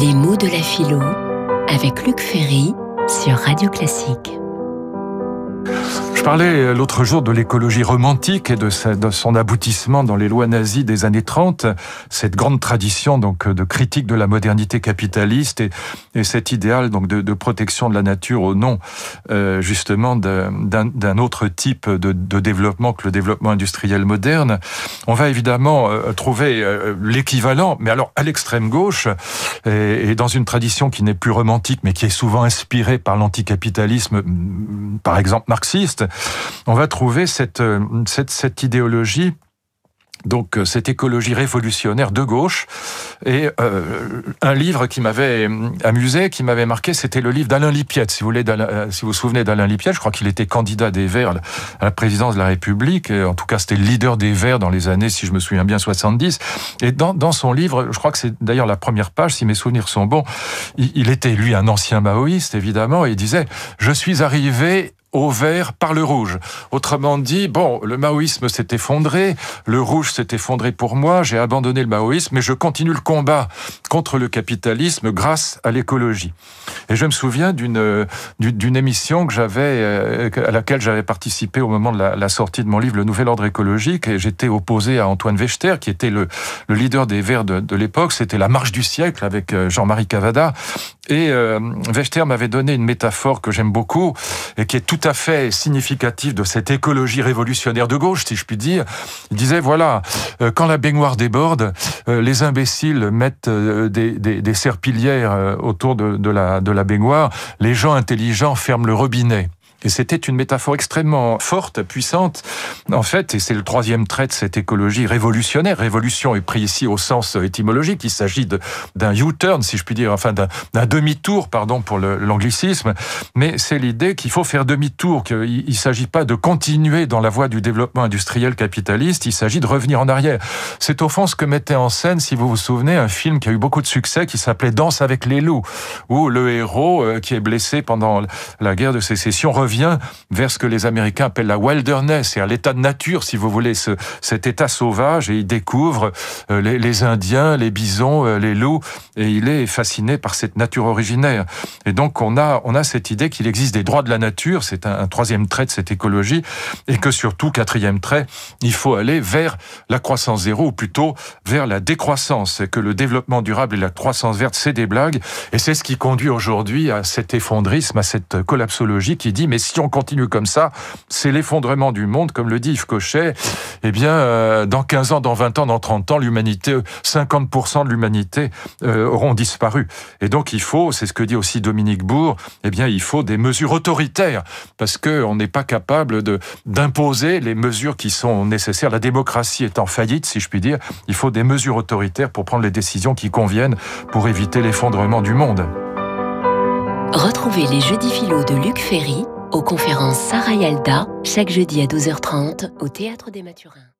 Les mots de la philo avec Luc Ferry sur Radio Classique parlais euh, l'autre jour de l'écologie romantique et de, son aboutissement dans les lois nazies des années 30, cette grande tradition donc de critique de la modernité capitaliste et, cet idéal donc de, protection de la nature au nom euh, justement d'un autre type de, développement que le développement industriel moderne. On va évidemment euh, trouver l'équivalent, mais alors à l'extrême gauche et, et dans une tradition qui n'est plus romantique, mais qui est souvent inspirée par l'anticapitalisme, par exemple marxiste on va trouver cette, euh, cette, idéologie donc euh, cette écologie révolutionnaire de gauche. Et euh, un livre qui m'avait amusé, qui m'avait marqué, c'était le livre d'Alain Lipiette. Si vous, voulez, si vous vous souvenez d'Alain Lipiette, je crois qu'il était candidat des Verts à la présidence de la République. Et en tout cas, c'était le leader des Verts dans les années, si je me souviens bien, 70. Et dans, dans son livre, je crois que c'est d'ailleurs la première page, si mes souvenirs sont bons, il, il était, lui, un ancien maoïste, évidemment, et il disait, je suis arrivé au vert par le rouge. Autrement dit, bon, le maoïsme s'est effondré, le rouge s'est effondré pour moi, j'ai abandonné le maoïsme, mais je continue le combat contre le capitalisme grâce à l'écologie. Et je me souviens d'une d'une émission que j'avais euh, à laquelle j'avais participé au moment de la, sortie de mon livre Le Nouvel Ordre écologique, et j'étais opposé à Antoine Wechter, qui était le, le leader des Verts de, de l'époque. C'était la marche du siècle avec euh, Jean-Marie Cavada. Et euh, Wechter m'avait donné une métaphore que j'aime beaucoup et qui est tout à fait significative de cette écologie révolutionnaire de gauche, si je puis dire. Il disait voilà, euh, quand la baignoire déborde, euh, les imbéciles mettent des, des, serpillières autour de, la, de la baignoire, les gens intelligents ferment le robinet. Et c'était une métaphore extrêmement forte, puissante, en fait, et c'est le troisième trait de cette écologie révolutionnaire. Révolution est pris ici au sens étymologique. Il s'agit d'un U-turn, si je puis dire, enfin d'un demi-tour, pardon pour l'anglicisme. Mais c'est l'idée qu'il faut faire demi-tour, qu'il ne s'agit pas de continuer dans la voie du développement industriel capitaliste, il s'agit de revenir en arrière. C'est au fond ce que mettait en scène, si vous vous souvenez, un film qui a eu beaucoup de succès, qui s'appelait Danse avec les loups, où le héros, euh, qui est blessé pendant la guerre de sécession, revient vers ce que les Américains appellent la wilderness, c'est-à-dire l'état de nature, si vous voulez, ce, cet état sauvage, et il découvre euh, les, les, Indiens, les bisons, euh, les loups, et il est fasciné par cette nature originaire. Et donc on a, on a cette idée qu'il existe des droits de la nature, c'est un, un, troisième trait de cette écologie, et que surtout, quatrième trait, il faut aller vers la croissance zéro, ou plutôt vers la décroissance, et que le développement durable et la croissance verte, c'est des blagues, et c'est ce qui conduit aujourd'hui à cet effondrisme, à cette collapsologie qui dit, mais si on continue comme ça, c'est l'effondrement du monde, comme le dit Yves Cochet. Eh bien, euh, dans 15 ans, dans 20 ans, dans 30 ans, l'humanité, 50% de l'humanité euh, auront disparu. Et donc, il faut, c'est ce que dit aussi Dominique Bourg, eh bien, il faut des mesures autoritaires, parce qu'on n'est pas capable d'imposer les mesures qui sont nécessaires. La démocratie est en faillite, si je puis dire. Il faut des mesures autoritaires pour prendre les décisions qui conviennent pour éviter l'effondrement du monde. Retrouvez les jeudis philo de Luc Ferry aux conférences Sarah Yalda chaque jeudi à 12h30 au Théâtre des Mathurins.